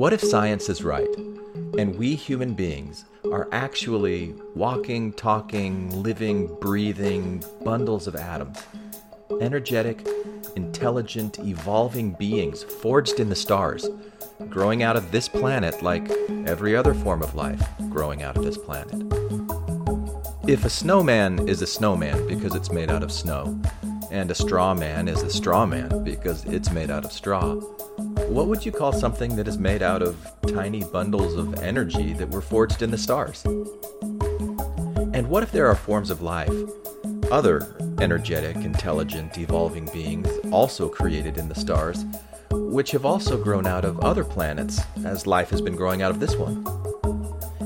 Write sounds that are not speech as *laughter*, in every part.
What if science is right and we human beings are actually walking, talking, living, breathing bundles of atoms? Energetic, intelligent, evolving beings forged in the stars, growing out of this planet like every other form of life growing out of this planet. If a snowman is a snowman because it's made out of snow, and a straw man is a straw man because it's made out of straw, what would you call something that is made out of tiny bundles of energy that were forged in the stars? And what if there are forms of life, other energetic, intelligent, evolving beings also created in the stars, which have also grown out of other planets as life has been growing out of this one?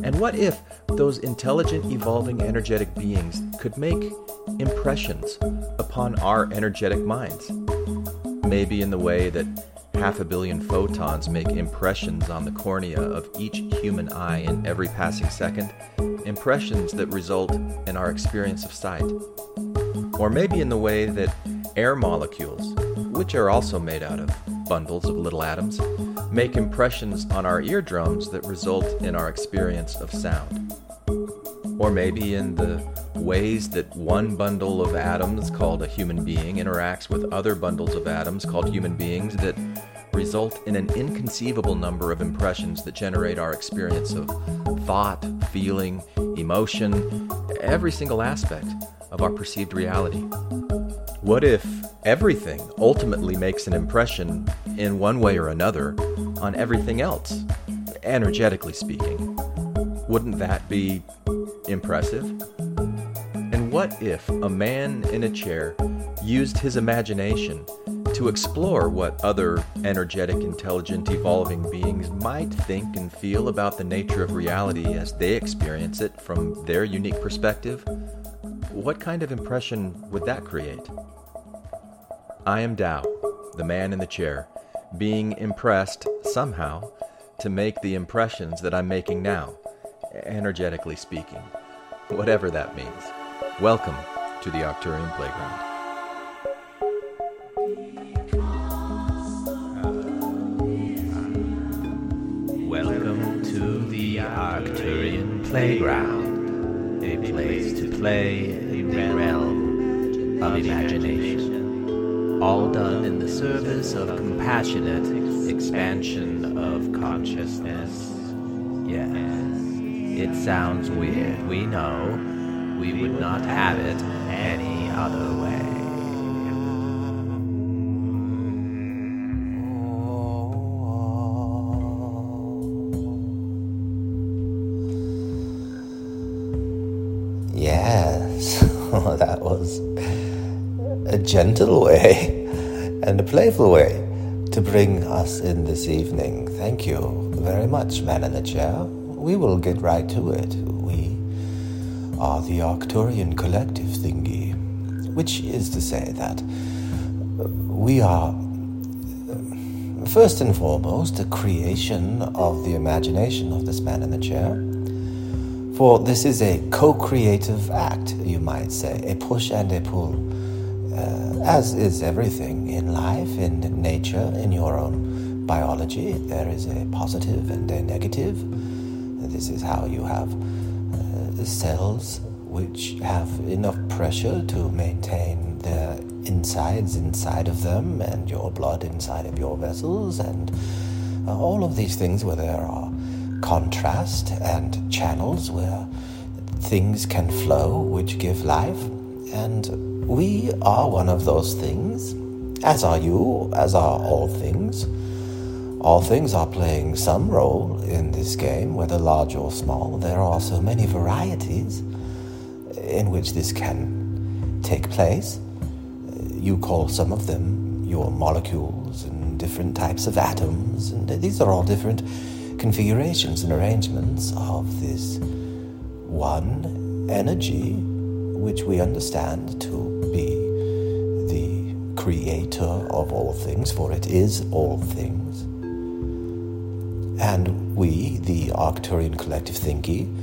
And what if those intelligent, evolving, energetic beings could make impressions upon our energetic minds? Maybe in the way that half a billion photons make impressions on the cornea of each human eye in every passing second, impressions that result in our experience of sight. Or maybe in the way that air molecules, which are also made out of bundles of little atoms, make impressions on our eardrums that result in our experience of sound. Or maybe in the ways that one bundle of atoms called a human being interacts with other bundles of atoms called human beings that result in an inconceivable number of impressions that generate our experience of thought, feeling, emotion, every single aspect of our perceived reality. What if everything ultimately makes an impression in one way or another on everything else, energetically speaking? Wouldn't that be impressive? And what if a man in a chair used his imagination to explore what other energetic, intelligent, evolving beings might think and feel about the nature of reality as they experience it from their unique perspective, what kind of impression would that create? I am Tao, the man in the chair, being impressed somehow to make the impressions that I'm making now, energetically speaking, whatever that means. Welcome to the Arcturian Playground. Playground, a place to play the realm of imagination. All done in the service of compassionate expansion of consciousness. Yes, it sounds weird, we know. We would not have it any other way. Gentle way *laughs* and a playful way to bring us in this evening. Thank you very much, man in the chair. We will get right to it. We are the Arcturian Collective thingy, which is to say that we are first and foremost a creation of the imagination of this man in the chair for this is a co creative act, you might say, a push and a pull, uh, as is everything in life, in nature, in your own biology. There is a positive and a negative. This is how you have uh, cells which have enough pressure to maintain their insides inside of them and your blood inside of your vessels and uh, all of these things where there are contrast and channels where things can flow which give life. And we are one of those things, as are you, as are all things. All things are playing some role in this game, whether large or small. There are so many varieties in which this can take place. You call some of them your molecules and different types of atoms, and these are all different configurations and arrangements of this one energy which we understand to creator of all things, for it is all things. And we, the Arcturian Collective Thingy,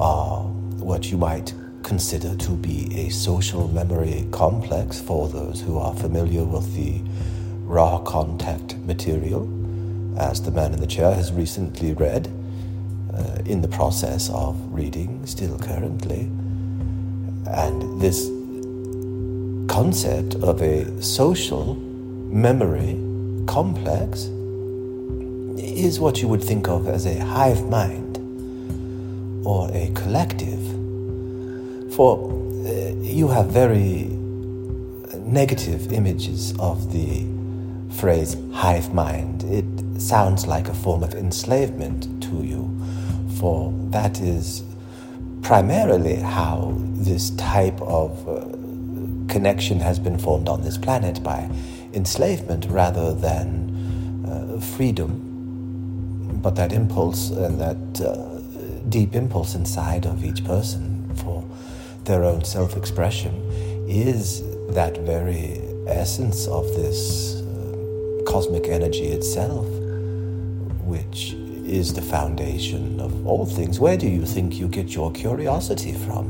are what you might consider to be a social memory complex for those who are familiar with the Ra contact material as the man in the chair has recently read, uh, in the process of reading, still currently. And this concept of a social memory complex is what you would think of as a hive mind or a collective. For uh, you have very negative images of the phrase hive mind. It sounds like a form of enslavement to you, for that is primarily how this type of uh, connection has been formed on this planet by enslavement rather than uh, freedom. But that impulse and that uh, deep impulse inside of each person for their own self expression is that very essence of this uh, cosmic energy itself, which is the foundation of all things. Where do you think you get your curiosity from?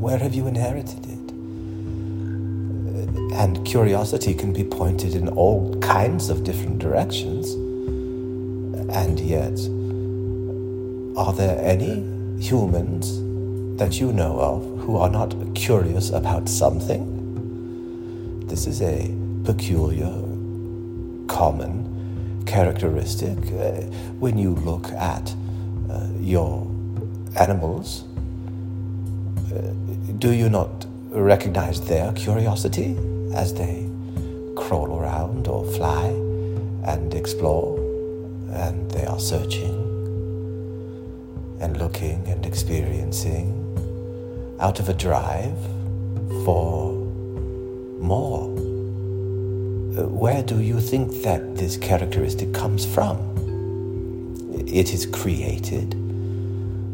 Where have you inherited it? And curiosity can be pointed in all kinds of different directions. And yet, are there any humans that you know of who are not curious about something? This is a peculiar, common characteristic. Uh, when you look at uh, your animals, uh, do you not recognize their curiosity as they crawl around or fly and explore and they are searching and looking and experiencing out of a drive for more. Uh, where do you think that this characteristic comes from? It is created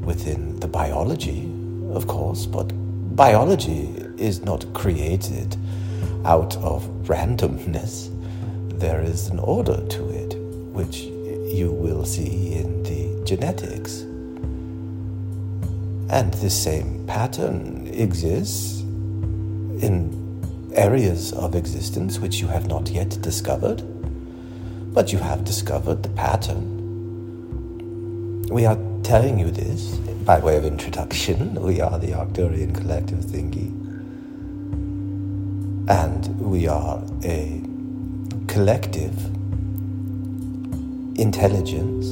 within the biology, of course, but biology is not created out of randomness. There is an order to it, which you will see in the genetics. And the same pattern exists in areas of existence which you have not yet discovered, but you have discovered the pattern. We are telling you this by way of introduction. We are the Arcturian Collective Thingy. And we are a collective intelligence.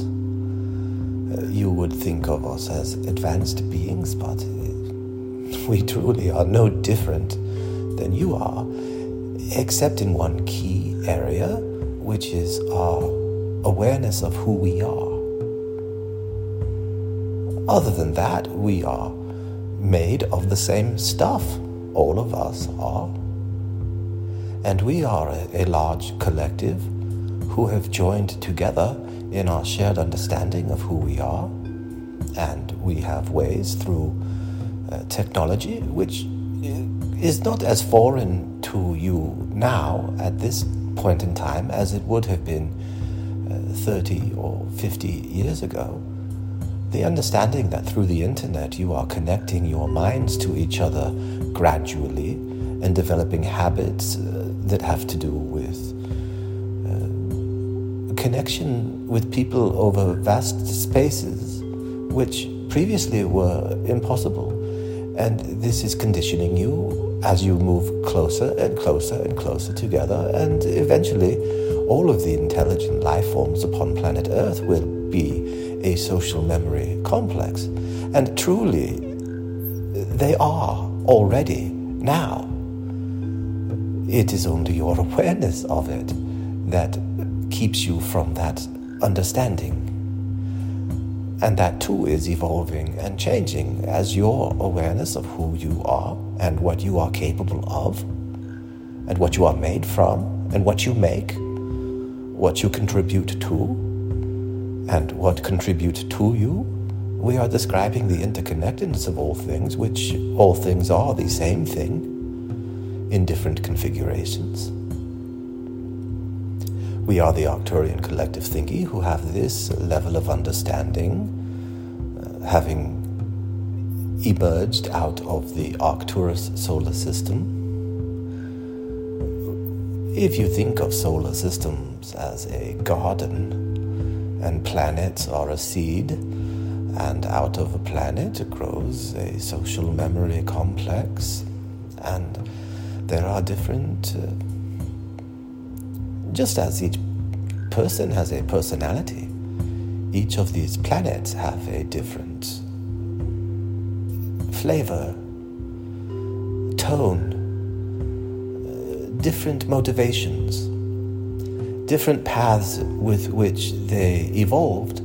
Uh, you would think of us as advanced beings, but uh, we truly are no different than you are, except in one key area, which is our awareness of who we are. Other than that, we are made of the same stuff. All of us are. And we are a, a large collective who have joined together in our shared understanding of who we are. And we have ways through uh, technology which is not as foreign to you now at this point in time as it would have been uh, 30 or 50 years ago. The understanding that through the internet you are connecting your minds to each other gradually and developing habits uh, that have to do with uh, connection with people over vast spaces, which previously were impossible. And this is conditioning you as you move closer and closer and closer together, and eventually all of the intelligent life forms upon planet Earth will be a social memory complex. And truly, they are already now. It is only your awareness of it that keeps you from that understanding. And that too is evolving and changing as your awareness of who you are and what you are capable of, and what you are made from, and what you make, what you contribute to, and what contribute to you. We are describing the interconnectedness of all things, which all things are the same thing in different configurations. We are the Arcturian collective thingy who have this level of understanding, uh, having emerged out of the Arcturus solar system. If you think of solar systems as a garden, and planets are a seed, and out of a planet grows a social memory complex, and there are different. Uh, just as each person has a personality, each of these planets have a different flavor, tone, uh, different motivations, different paths with which they evolved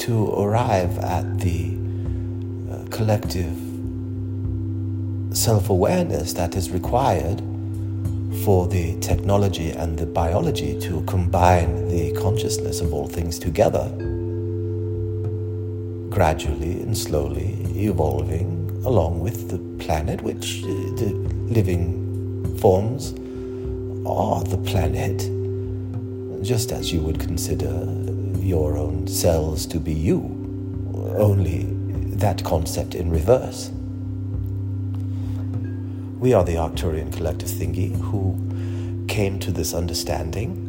to arrive at the uh, collective self awareness that is required for the technology and the biology to combine the consciousness of all things together, gradually and slowly evolving along with the planet, which uh, the living forms are the planet, just as you would consider your own cells to be you, only that concept in reverse. We are the Arcturian collective thingy who came to this understanding.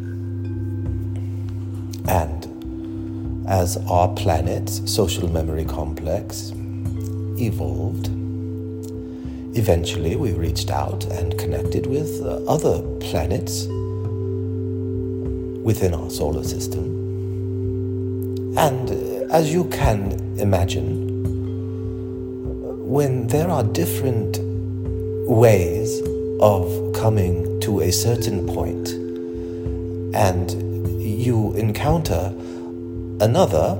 And as our planet's social memory complex evolved, eventually we reached out and connected with other planets within our solar system. And as you can imagine, when there are different ways of coming to a certain point and you encounter another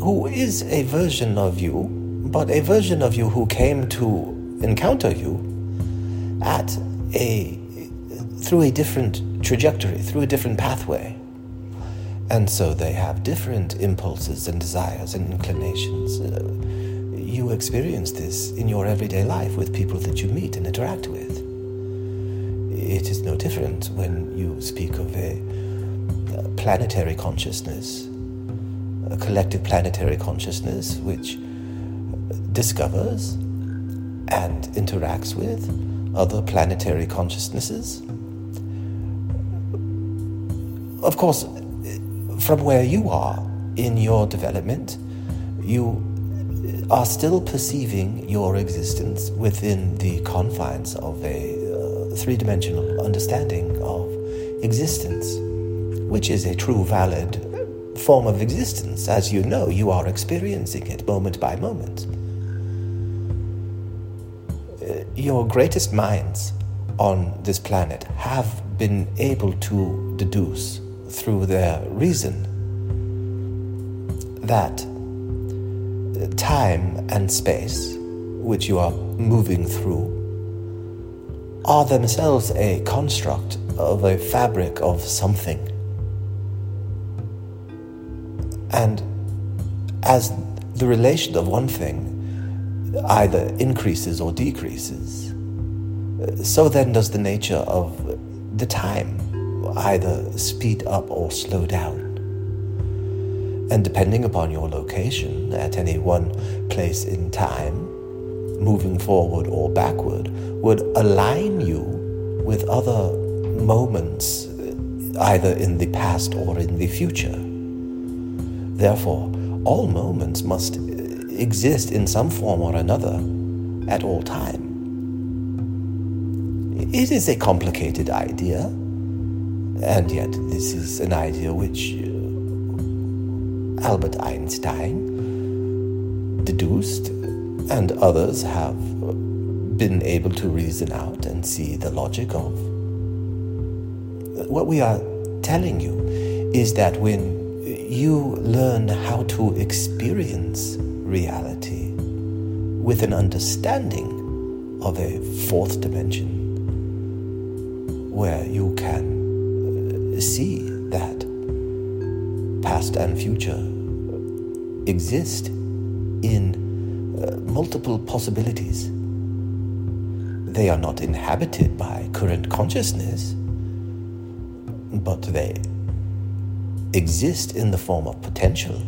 who is a version of you, but a version of you who came to encounter you at a through a different trajectory, through a different pathway. And so they have different impulses and desires and inclinations. Uh, You experience this in your everyday life with people that you meet and interact with. It is no different when you speak of a planetary consciousness, a collective planetary consciousness which discovers and interacts with other planetary consciousnesses. Of course, from where you are in your development, you are still perceiving your existence within the confines of a uh, three dimensional understanding of existence, which is a true, valid form of existence. As you know, you are experiencing it moment by moment. Uh, your greatest minds on this planet have been able to deduce through their reason that time and space, which you are moving through, are themselves a construct of a fabric of something. And as the relation of one thing either increases or decreases, so then does the nature of the time either speed up or slow down and depending upon your location at any one place in time, moving forward or backward, would align you with other moments, uh, either in the past or in the future. Therefore, all moments must uh, exist in some form or another at all time. It is a complicated idea, and yet this is an idea which Albert Einstein deduced, and others have been able to reason out and see the logic of. What we are telling you is that when you learn how to experience reality with an understanding of a fourth dimension, where you can see that past and future exist in uh, multiple possibilities. They are not inhabited by current consciousness, but they exist in the form of potential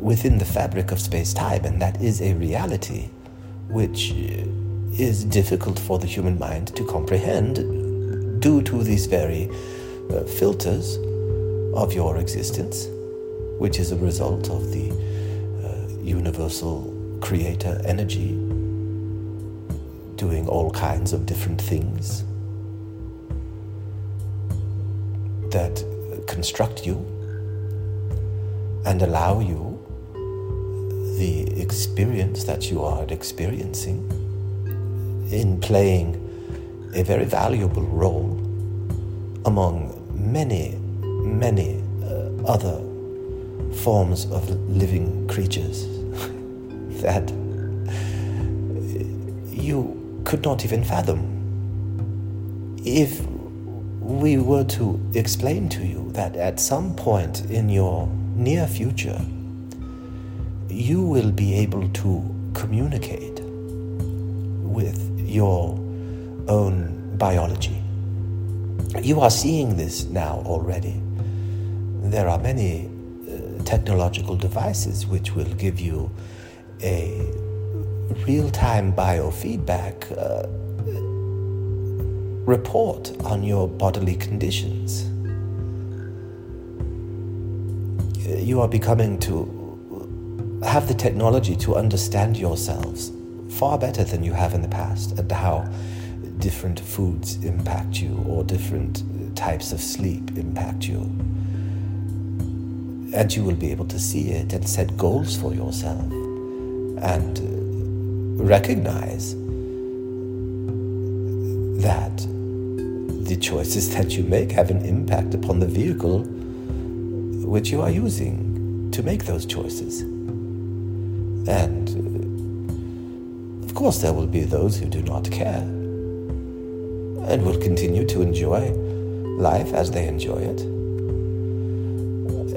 within the fabric of space time, and that is a reality which is difficult for the human mind to comprehend due to these very uh, filters of your existence, which is a result of the uh, universal creator energy doing all kinds of different things that construct you and allow you the experience that you are experiencing in playing a very valuable role among many, many uh, other forms of living creatures *laughs* that you could not even fathom. If we were to explain to you that at some point in your near future, you will be able to communicate with your own biology. You are seeing this now already. There are many uh, technological devices which will give you a real time biofeedback uh, report on your bodily conditions. You are becoming to have the technology to understand yourselves far better than you have in the past and how different foods impact you or different types of sleep impact you. And you will be able to see it and set goals for yourself and recognize that the choices that you make have an impact upon the vehicle which you are using to make those choices. And uh, of course, there will be those who do not care and will continue to enjoy life as they enjoy it.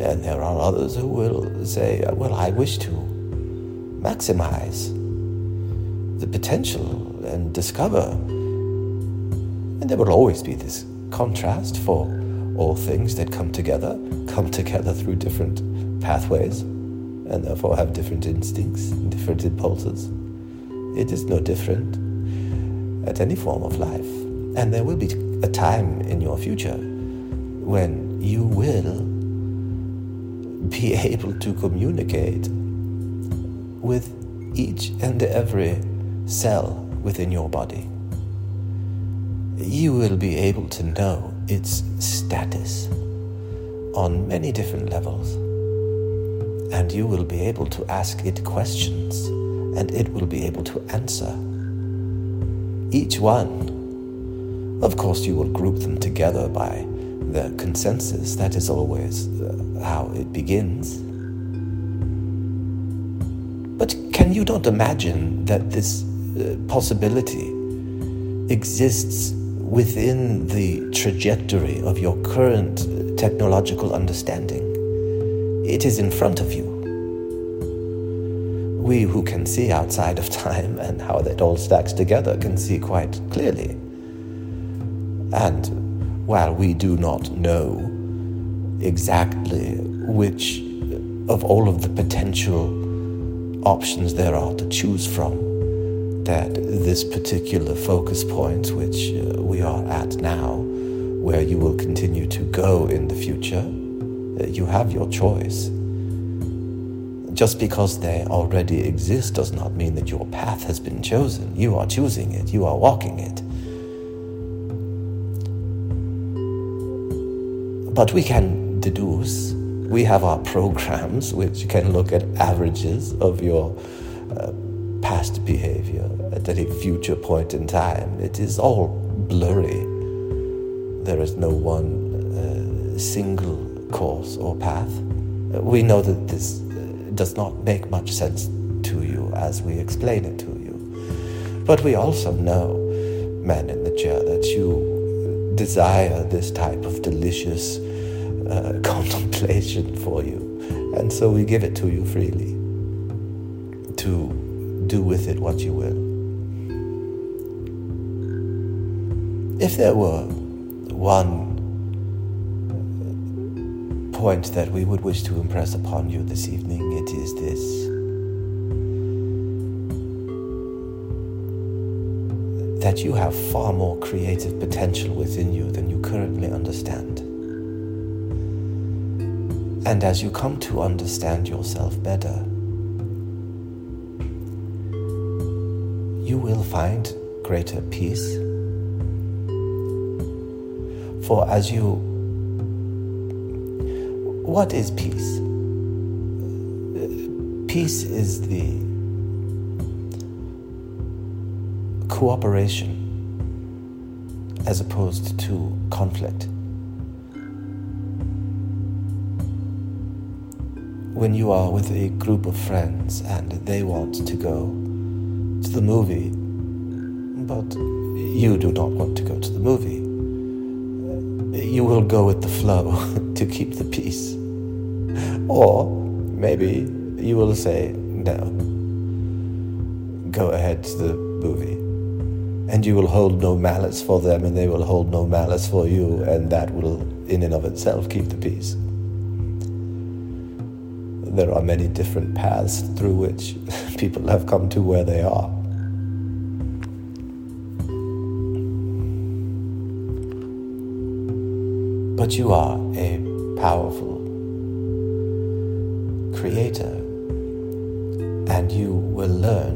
And there are others who will say, Well, I wish to maximize the potential and discover. And there will always be this contrast for all things that come together, come together through different pathways and therefore have different instincts, different impulses. It is no different at any form of life. And there will be a time in your future when you will be *laughs* able to communicate with each and every cell within your body. You will be able to know its status on many different levels and you will be able to ask it questions and it will be able to answer. Each one, of course, you will group them together by the consensus. That is always uh, how it begins. But can you not imagine that this uh, possibility exists within the trajectory of your current technological understanding? It is in front of you. We who can see outside of *laughs* time and how that all stacks together can see quite clearly. And while we do not know exactly which of all of the potential options there are to choose from, that this particular focus point, which uh, we are at now, where you will continue to go in the future, you have your choice. Just because they already exist does not mean that your path has been chosen. You are choosing it, you are walking it. But we can deduce, we have our programs which can look at averages of your uh, past behavior at any future point in time. It is all blurry. There is no one uh, single course or path. We know that this uh, does not make much sense to you as we explain it to you. But we also know, man in the chair, that you desire this type of delicious uh, *laughs* contemplation for you. And so we give it to you freely to do with it what you will. If there were one point that we would wish to impress upon you this evening, it is this. That you have far more creative potential within you than you currently understand. And as you come to understand yourself better, you will find greater peace. For as you, what is peace? Peace is the cooperation as opposed to conflict. When you are with a group of friends and they want to go to the movie, but you do not want to go to the movie, you will go with the flow *laughs* to keep the peace. Or maybe you will say, no, go ahead to the movie. And you will hold no malice for them, and they will hold no malice for you, and that will, in and of itself, keep the peace there are many different paths through which *laughs* people have come to where they are. But you are a powerful creator, and you will learn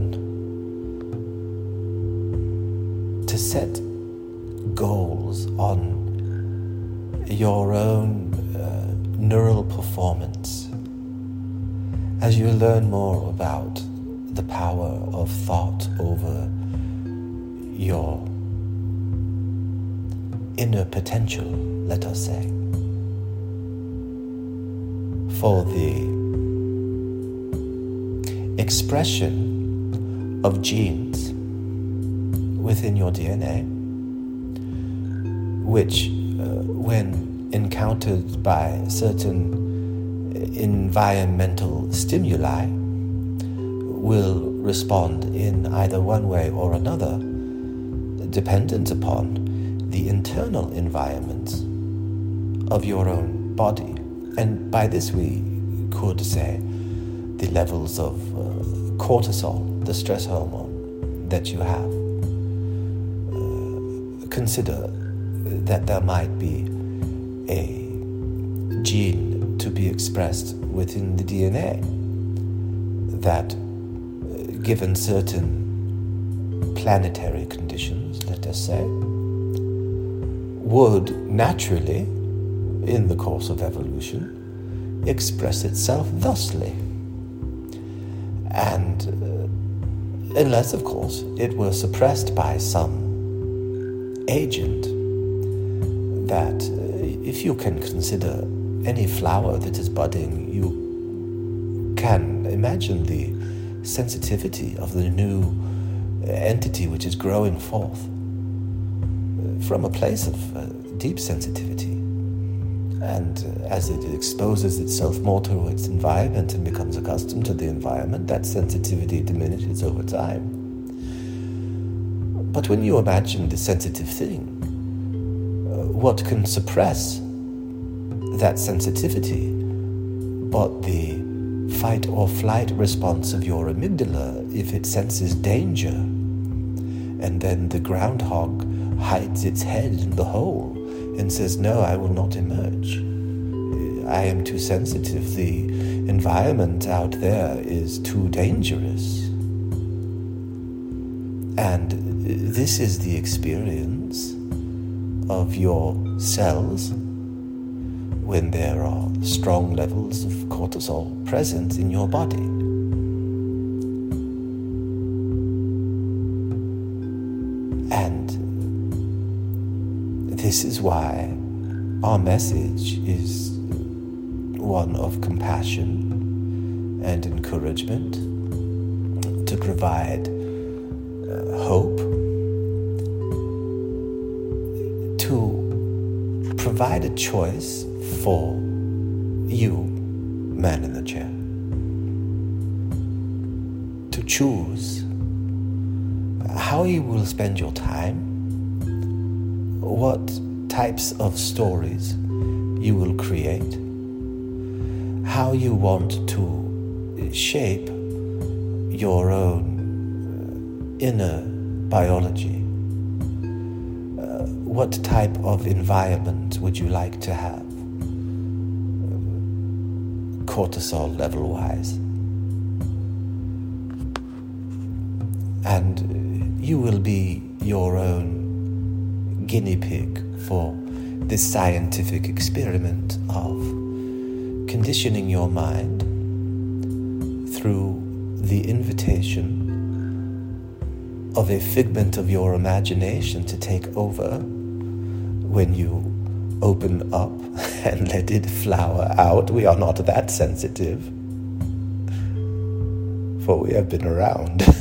learn more about the power of thought over your inner potential, let us say, for the expression of genes within your DNA, which, uh, when encountered by certain environmental stimuli will respond in either one way or another, dependent upon the internal environment of your own body. And by this, we could say the levels of uh, cortisol, the stress hormone that you have. Uh, consider that there might be a gene be expressed within the DNA that, uh, given certain planetary conditions, let us say, would naturally, in the course of evolution, express itself thusly. And uh, unless, of course, it were suppressed by some agent that, uh, if you can consider any flower that is budding, you can imagine the sensitivity of the new entity which is growing forth uh, from a place of uh, deep sensitivity. And uh, as it exposes itself more to its environment and becomes accustomed to the environment, that sensitivity diminishes over time. But when you imagine the sensitive thing, what can suppress that sensitivity, but the fight or flight response of your amygdala if it senses danger. And then the groundhog hides its head in the hole and says, No, I will not emerge. I am too sensitive. The environment out there is too dangerous. And this is the experience of your cells when there are strong levels of cortisol present in your body. And this is why our message is one of compassion and encouragement to provide uh, hope, to provide a choice for you, man in the chair, to choose how you will spend your time, what types of stories you will create, how you want to shape your own inner biology. Uh, what type of environment would you like to have? Cortisol level wise. And you will be your own guinea pig for this scientific experiment of conditioning your mind through the invitation of a figment of your imagination to take over when you open up and let it flower out. We are not that sensitive, for we have been around. *laughs*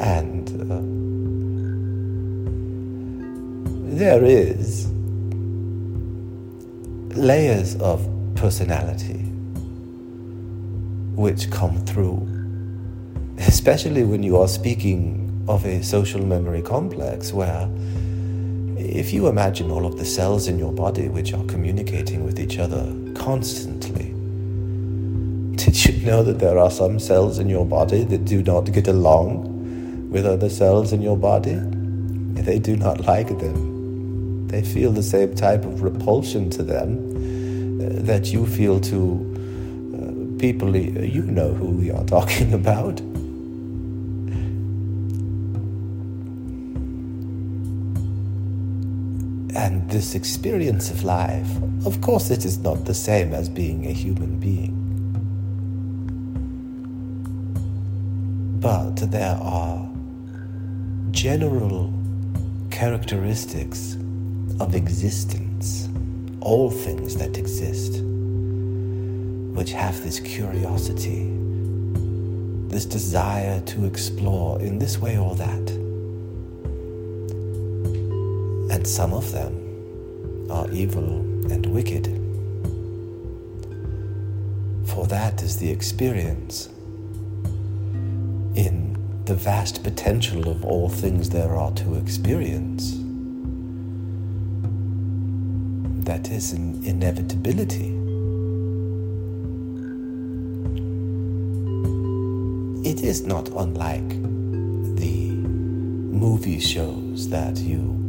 and uh, there is layers of personality which come through especially when you are speaking of a social memory complex where if you imagine all of the cells in your body which are communicating with each other constantly, did you know that there are some cells in your body that do not get along with other cells in your body? They do not like them. They feel the same type of repulsion to them uh, that you feel to uh, people you know who we are talking *laughs* about. This experience of life, of course, it is not the same as being a human being. But there are general characteristics of existence, all things that exist, which have this curiosity, this desire to explore in this way or that and some of them are evil and wicked. For that is the experience in the vast potential of all things there are to experience. That is an inevitability. It is not unlike the movie shows that you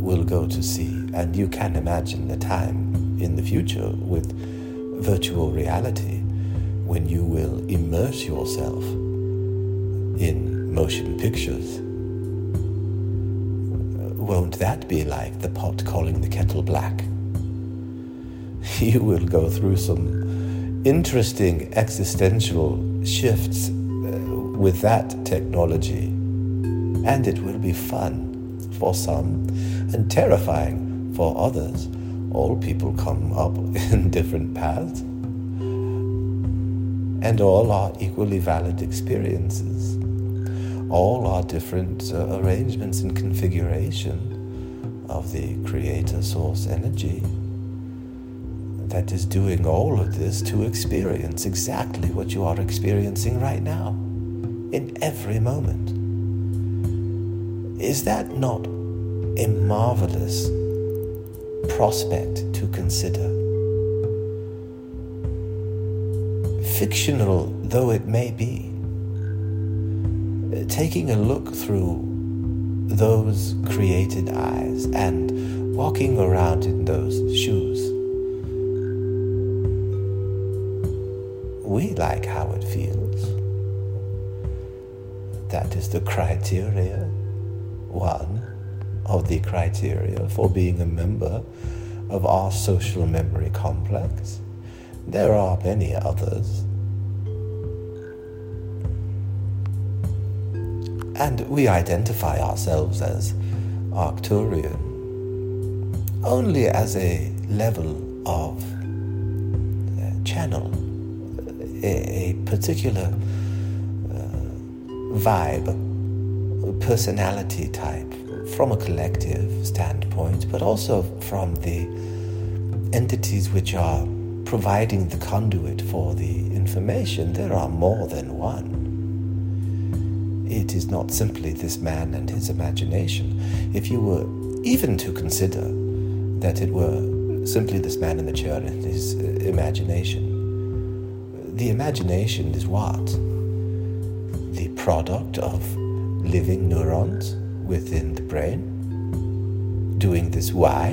will go to see. And you can imagine the time in the future with virtual reality when you will immerse yourself in motion pictures. Won't that be like the pot calling the kettle black? *laughs* You will go through some interesting existential shifts uh, with that technology, and it will be fun for some and terrifying for others. All people come up *laughs* in different paths, and all are equally valid experiences. All are different uh, arrangements and configuration of the creator source energy that is doing all of this to experience exactly what you are experiencing right now, in every moment. Is that not a marvelous prospect to consider? Fictional though it may be, uh, taking a look through those created eyes and walking around in those shoes. We like how it feels. That is the criteria one of the criteria for being a member of our social memory complex. There are many others. And we identify ourselves as Arcturian only as a level of uh, channel, a, particular uh, vibe personality type from a collective standpoint, but also from the entities which are providing the conduit for the information. There are more than one. It is not simply this man and his imagination. If you were even to consider that it were simply this man in the chair and his uh, imagination, the imagination is what? The product of living neurons within the brain doing this why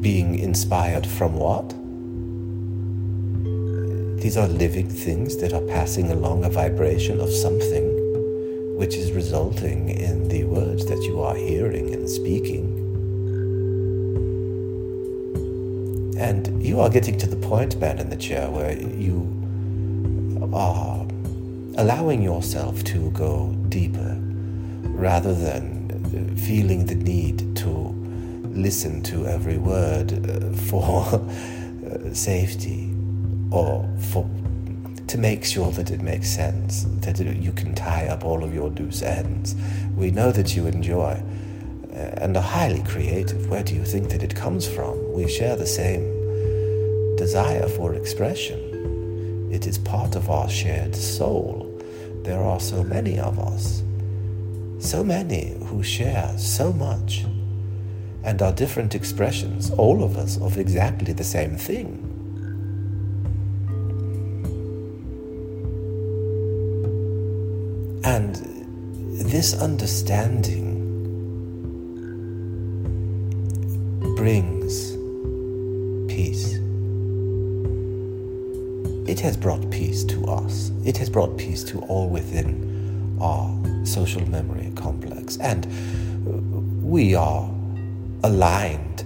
being inspired from what? These are living things that are passing along a vibration of something which is resulting in the words that you are hearing and speaking. And you are getting to the point, man, in the chair where you are allowing yourself to go deeper rather than feeling the need to listen to every word uh, *laughs* for uh, safety or for to make sure that it makes sense, that you can tie up all of your loose ends. We know that you enjoy uh, and are highly creative. Where do you think that it comes from? We share the same desire for expression. It is part of our shared soul. There are so many of us, so many who share so much and are different expressions, all of us, of exactly the same thing. And this understanding brings peace. It has brought peace to us. It has brought peace to all within our social memory complex. And uh, we are aligned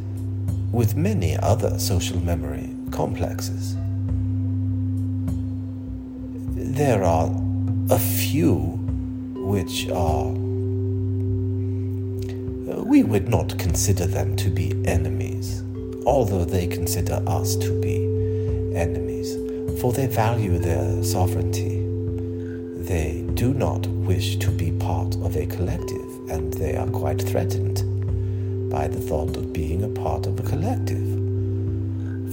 with many other social memory complexes. There are a few which are, uh, we would not consider them to be enemies, although they consider us to be enemies, for they value their sovereignty. They do not wish to be part of a collective, and they are quite threatened by the thought of being a part of a collective.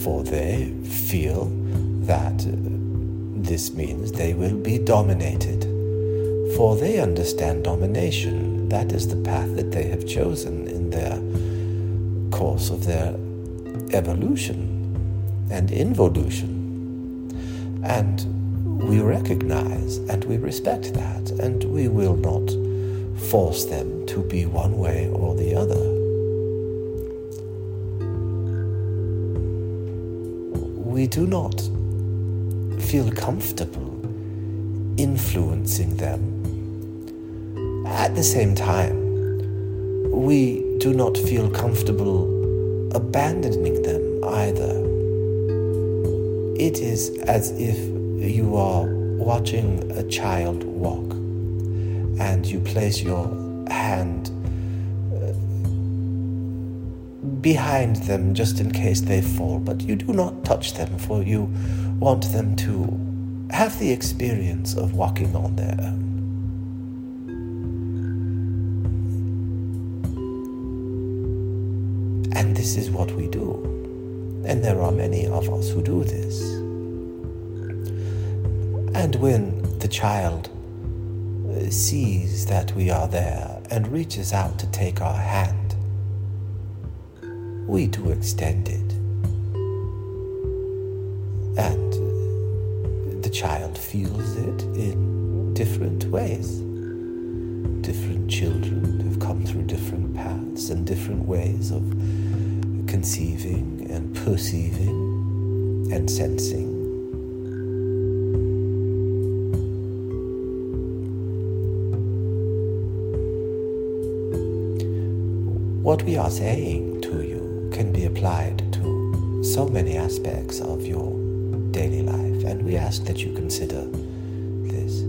For they feel that uh, this means they will be dominated. For they understand domination. That is the path that they have chosen in their course of their evolution and involution. And we recognize and we respect that, and we will not force them to be one way or the other. we do not feel comfortable influencing them. At the same time, we do not feel comfortable abandoning them either. It is as if you are watching a child walk and you place your hand uh, behind them just in case they fall, but you do not touch them, for you want them to have the experience of walking on their own. And this is what we do. And there are many of us who do this. And when the child uh, sees that we are there and reaches out to take our hand, we do extend it. And the child feels it in different ways. Different children have come through different paths and different ways of conceiving and perceiving and sensing. What we are saying to you can be applied to so many aspects of your daily life, and we ask that you consider this.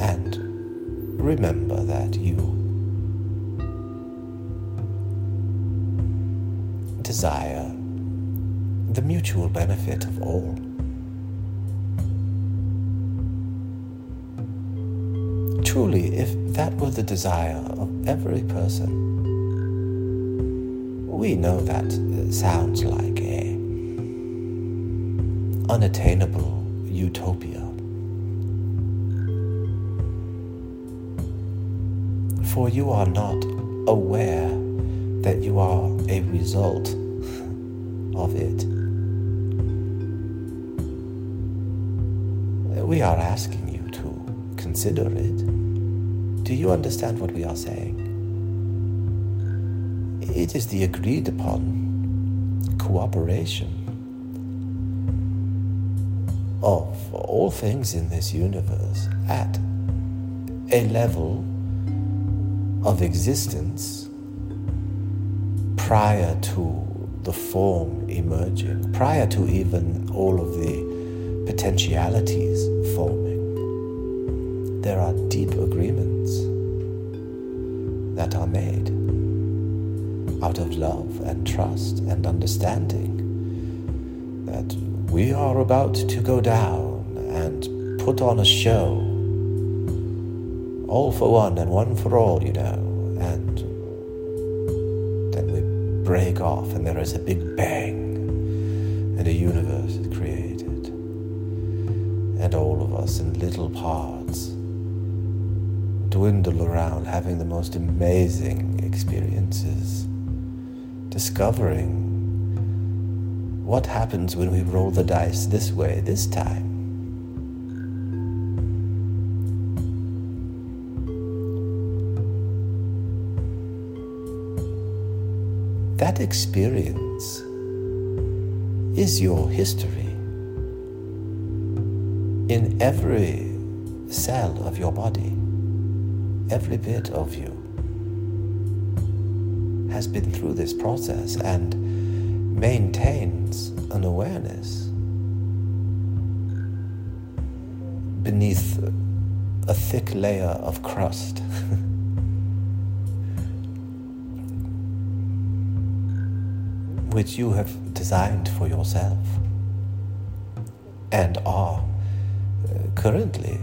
And remember that you desire the mutual benefit of all. Truly, if that were the desire of every person, we know that sounds like a unattainable utopia. For you are not aware that you are a result *laughs* of it. We are asking you to consider it. Do you understand what we are saying? It is the agreed upon cooperation of all things in this universe at a level of existence prior to the form emerging, prior to even all of the potentialities forming. There are deep agreements that are made out of love and trust and understanding that we are about to go down and put on a show all for one and one for all, you know, and then we break off and there is a big bang and a universe is created. And all of us in little parts dwindle around having the most amazing discovering what happens when we roll the dice this way this time. that experience is your history. In every cell of your body, every bit of you has been through this process and maintains an awareness beneath a thick layer of crust. *laughs* which you have designed for yourself and are uh, currently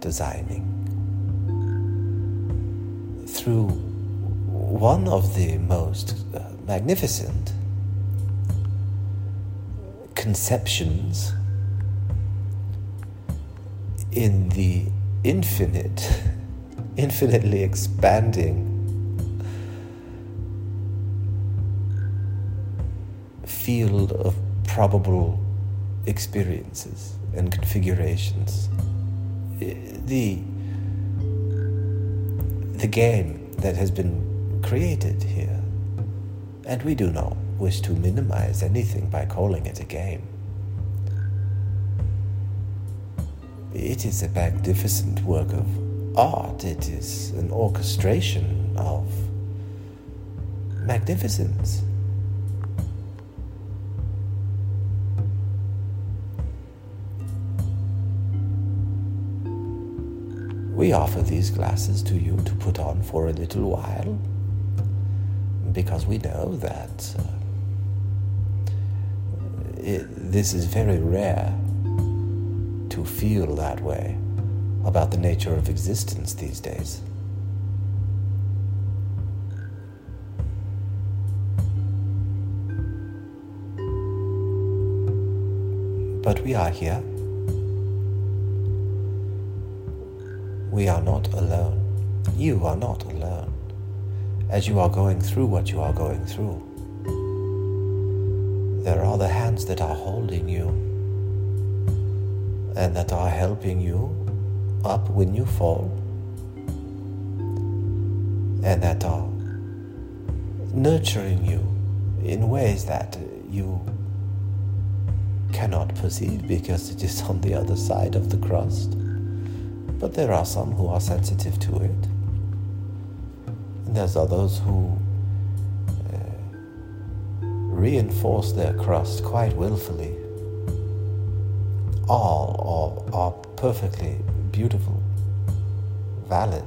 designing through one of the most uh, magnificent conceptions in the infinite, *laughs* infinitely expanding field of probable experiences and configurations. The, the game that has been created here, and we do not wish to minimize anything by calling it a game. It is a magnificent work of art, it is an orchestration of magnificence. We offer these glasses to you to put on for a little while because we know that uh, it, this is very rare to feel that way about the nature of existence these days. But we are here. We are not alone. You are not as you are going through what you are going through. There are the hands that are holding you and that are helping you up when you fall and that are nurturing you in ways that you cannot perceive because it is on the other side of the crust but there are some who are sensitive to it. There's others who uh, reinforce their crust quite willfully. All are, are perfectly beautiful, valid,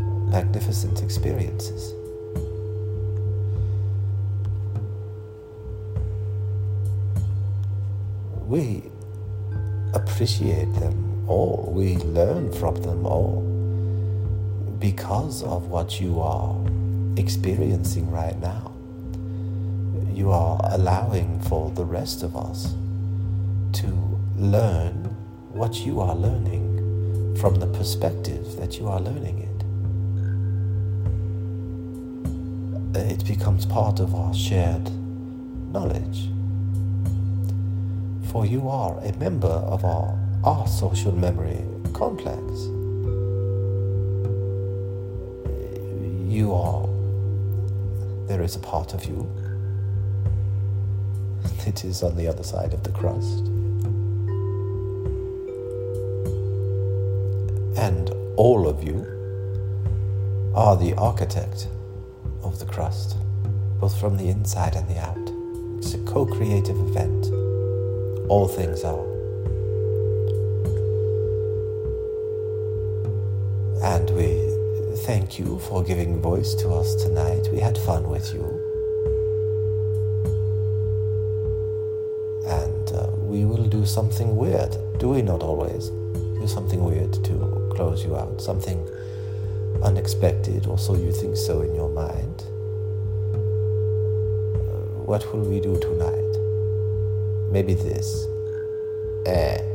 magnificent experiences. We appreciate them all. We learn from them all because of what you are experiencing right now. You are allowing for the rest of us to learn what you are learning from the perspective that you are learning it. It becomes part of our shared knowledge. For you are a member of our our social memory complex. You are, there is a part of you *laughs* that is on the other side of the crust. And all of you are the architect of the crust, both from the inside and the out. It's a co creative event. All things are. Thank you for giving voice to us tonight. We had fun with you. And uh, we will do something weird. Do we not always? Do something weird to close you out. Something unexpected, or so you think so in your mind. Uh, what will we do tonight? Maybe this. Eh.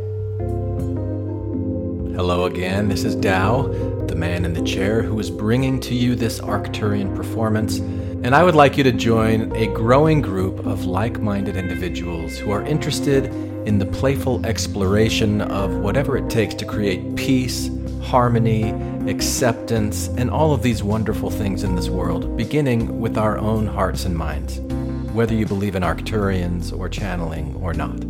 Hello again, this is Tao, the man in the chair who is bringing to you this Arcturian performance, and I would like you to join a growing group of like minded individuals who are interested in the playful exploration of whatever it takes to create peace, harmony, acceptance, and all of these wonderful things in this world, beginning with our own hearts and minds, whether you believe in Arcturians or channeling or not.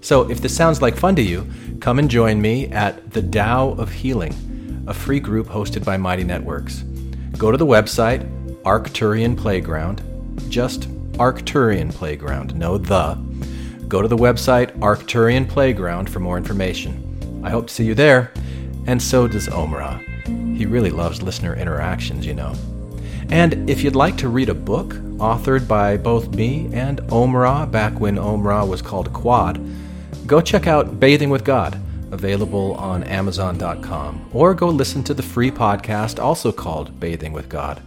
So, if this sounds like fun to you, come and join me at the Tao of Healing, a free group hosted by Mighty Networks. Go to the website, Arcturian Playground, just Arcturian Playground, no the. Go to the website, Arcturian Playground, for more information. I hope to see you there, and so does Omra. He really loves listener interactions, you know. And if you'd like to read a book authored by both me and Omra back when Omra was called Quad, go check out Bathing with God, available on Amazon.com, or go listen to the free podcast also called Bathing with God.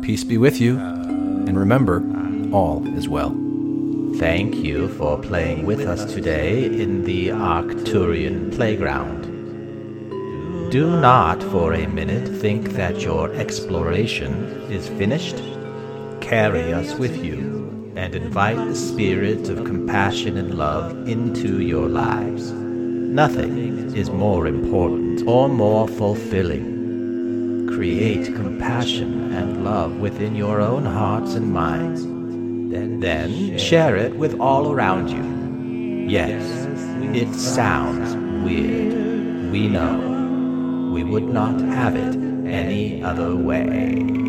Peace be with you, and remember, all is well. Thank you for playing with us today in the Arcturian playground. Do not for a minute think that your exploration is finished. Carry us with you and invite the spirit of compassion and love into your lives. Nothing is more important or more fulfilling. Create compassion and love within your own hearts and minds. Then share it with all around you. Yes, it sounds weird. We know. We would not have it any other way.